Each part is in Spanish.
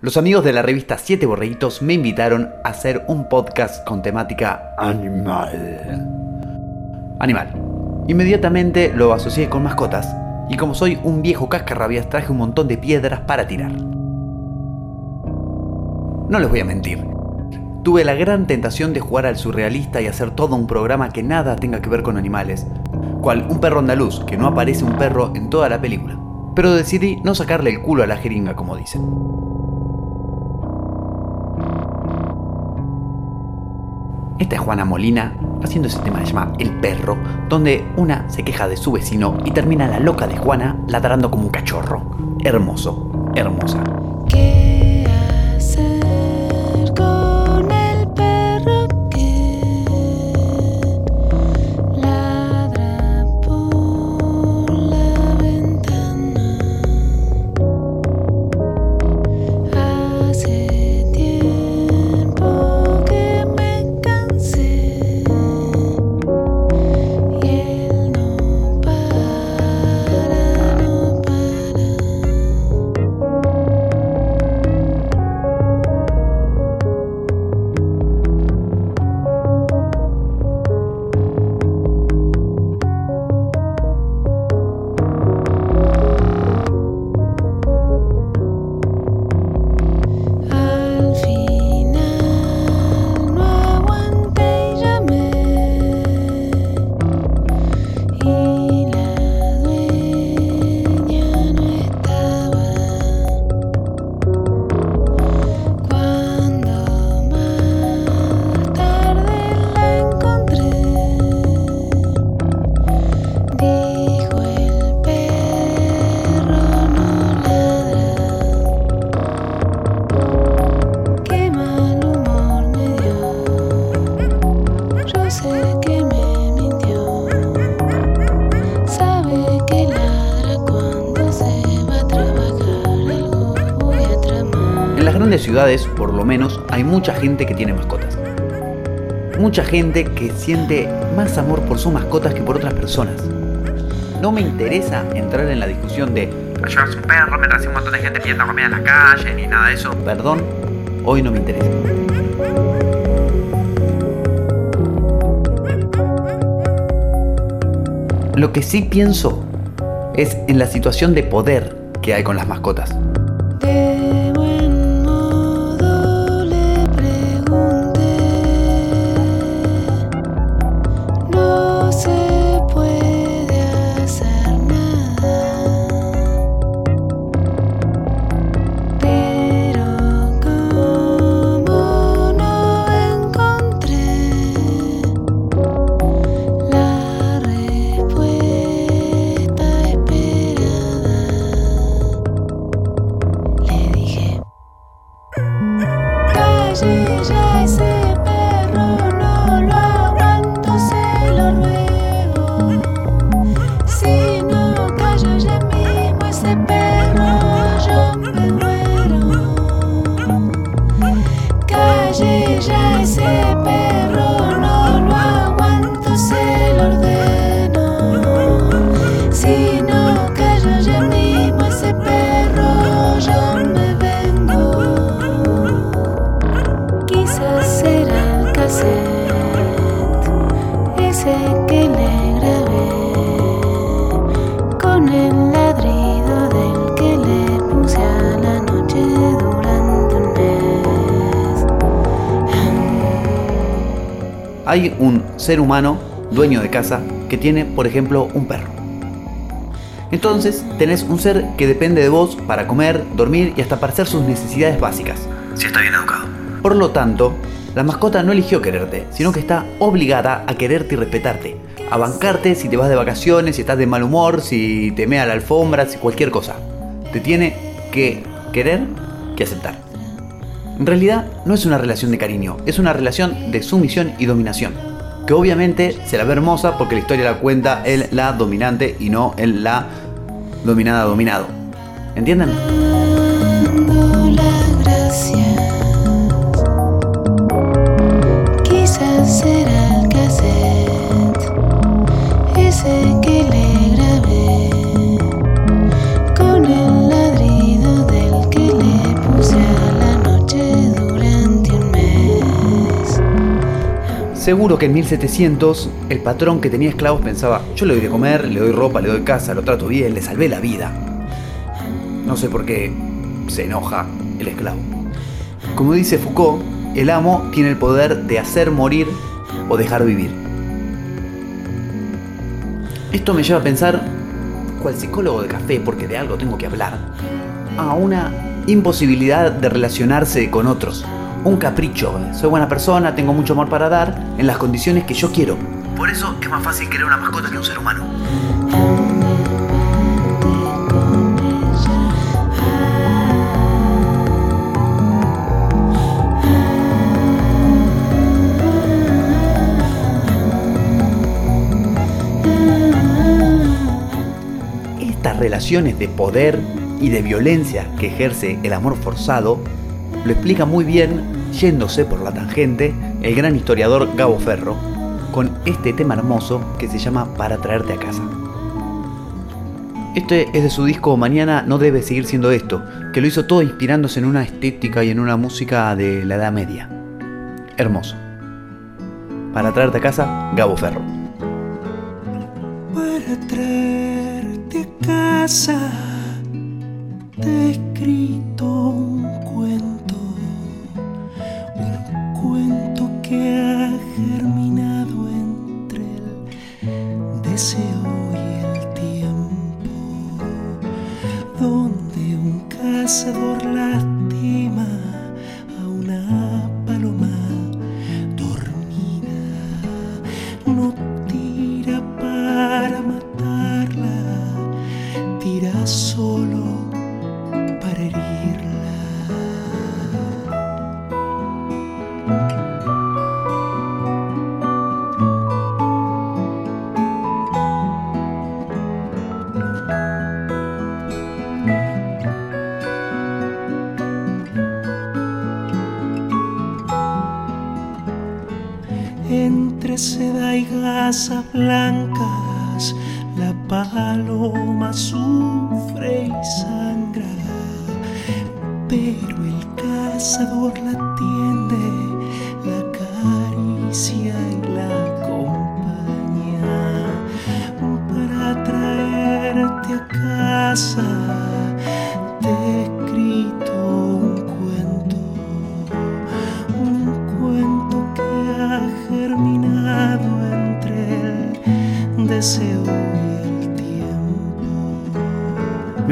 Los amigos de la revista Siete Borreguitos me invitaron a hacer un podcast con temática animal. Animal. Inmediatamente lo asocié con mascotas y como soy un viejo cascarrabias traje un montón de piedras para tirar. No les voy a mentir. Tuve la gran tentación de jugar al surrealista y hacer todo un programa que nada tenga que ver con animales, cual un perro andaluz, que no aparece un perro en toda la película. Pero decidí no sacarle el culo a la jeringa, como dicen. Esta es Juana Molina haciendo ese tema que se llama El perro, donde una se queja de su vecino y termina la loca de Juana ladrando como un cachorro. Hermoso, hermosa. ¿Qué por lo menos, hay mucha gente que tiene mascotas. Mucha gente que siente más amor por sus mascotas que por otras personas. No me interesa entrar en la discusión de llevas un perro mientras hay un montón de gente pidiendo comida en la calle ni nada de eso. Perdón, hoy no me interesa. Lo que sí pienso es en la situación de poder que hay con las mascotas. Hay un ser humano, dueño de casa, que tiene, por ejemplo, un perro. Entonces, tenés un ser que depende de vos para comer, dormir y hasta para hacer sus necesidades básicas. Si está bien educado. Por lo tanto, la mascota no eligió quererte, sino que está obligada a quererte y respetarte. A bancarte si te vas de vacaciones, si estás de mal humor, si te mea la alfombra, si cualquier cosa. Te tiene que querer que aceptar. En realidad no es una relación de cariño, es una relación de sumisión y dominación. Que obviamente se la ve hermosa porque la historia la cuenta el la dominante y no el la dominada dominado. ¿Entienden? Seguro que en 1700 el patrón que tenía esclavos pensaba, yo le doy de comer, le doy ropa, le doy casa, lo trato bien, le salvé la vida. No sé por qué se enoja el esclavo. Como dice Foucault, el amo tiene el poder de hacer morir o dejar vivir. Esto me lleva a pensar, cual psicólogo de café, porque de algo tengo que hablar, a una imposibilidad de relacionarse con otros. Un capricho. Soy buena persona, tengo mucho amor para dar en las condiciones que yo quiero. Por eso es más fácil querer una mascota que un ser humano. Relaciones de poder y de violencia que ejerce el amor forzado lo explica muy bien, yéndose por la tangente, el gran historiador Gabo Ferro, con este tema hermoso que se llama Para traerte a casa. Este es de su disco Mañana no debe seguir siendo esto, que lo hizo todo inspirándose en una estética y en una música de la Edad Media. Hermoso. Para traerte a casa, Gabo Ferro. Para traerte a casa te he escrito un cuento, un cuento que ha germinado gasas blancas, la paloma sufre y sangra, pero el cazador la tiende, la acaricia y la acompaña para traerte a casa.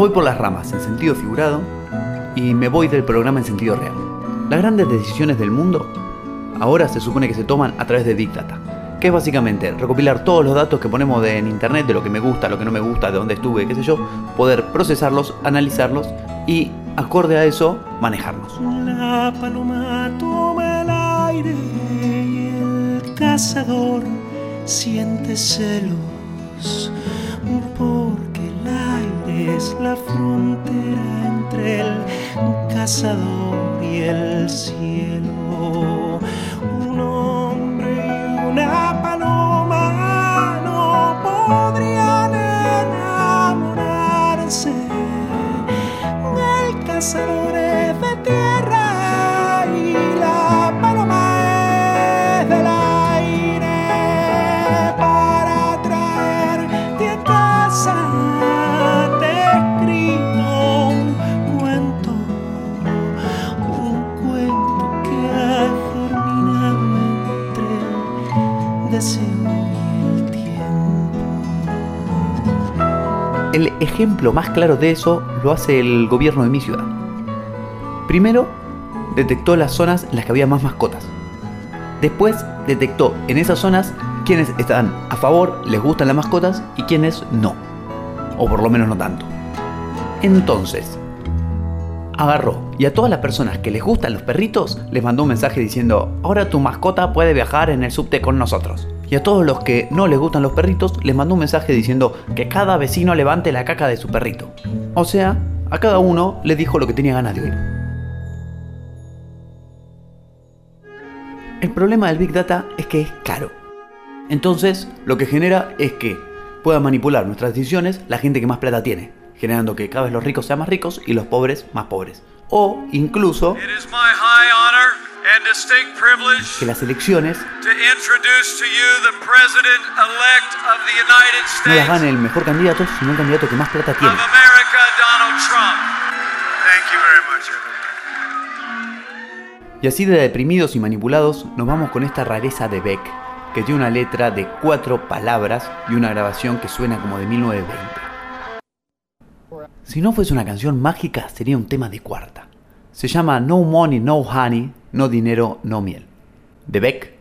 Voy por las ramas en sentido figurado y me voy del programa en sentido real. Las grandes decisiones del mundo ahora se supone que se toman a través de Big que es básicamente recopilar todos los datos que ponemos en internet, de lo que me gusta, lo que no me gusta, de dónde estuve, qué sé yo, poder procesarlos, analizarlos y, acorde a eso, manejarnos. La paloma toma el aire y el cazador siente celos es la frontera entre el cazador y el cielo. Un hombre y una paloma no podrían enamorarse. El cazador es de tierra y la paloma es del aire para traerte a casa. Ejemplo más claro de eso lo hace el gobierno de mi ciudad. Primero, detectó las zonas en las que había más mascotas. Después, detectó en esas zonas quienes están a favor, les gustan las mascotas y quienes no. O por lo menos no tanto. Entonces, agarró y a todas las personas que les gustan los perritos les mandó un mensaje diciendo, ahora tu mascota puede viajar en el subte con nosotros. Y a todos los que no les gustan los perritos les mandó un mensaje diciendo que cada vecino levante la caca de su perrito. O sea, a cada uno le dijo lo que tenía ganas de oír. El problema del Big Data es que es caro. Entonces, lo que genera es que pueda manipular nuestras decisiones la gente que más plata tiene, generando que cada vez los ricos sean más ricos y los pobres más pobres. O incluso que las elecciones to introduce to you the President elect of the United no las gane el mejor candidato, sino el candidato que más plata of tiene. America, Donald Trump. Thank you very much, everybody. Y así de deprimidos y manipulados, nos vamos con esta rareza de Beck, que tiene una letra de cuatro palabras y una grabación que suena como de 1920. Si no fuese una canción mágica, sería un tema de cuarta. Se llama No Money, No Honey, No Dinero, No Miel. De Beck,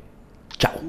chao.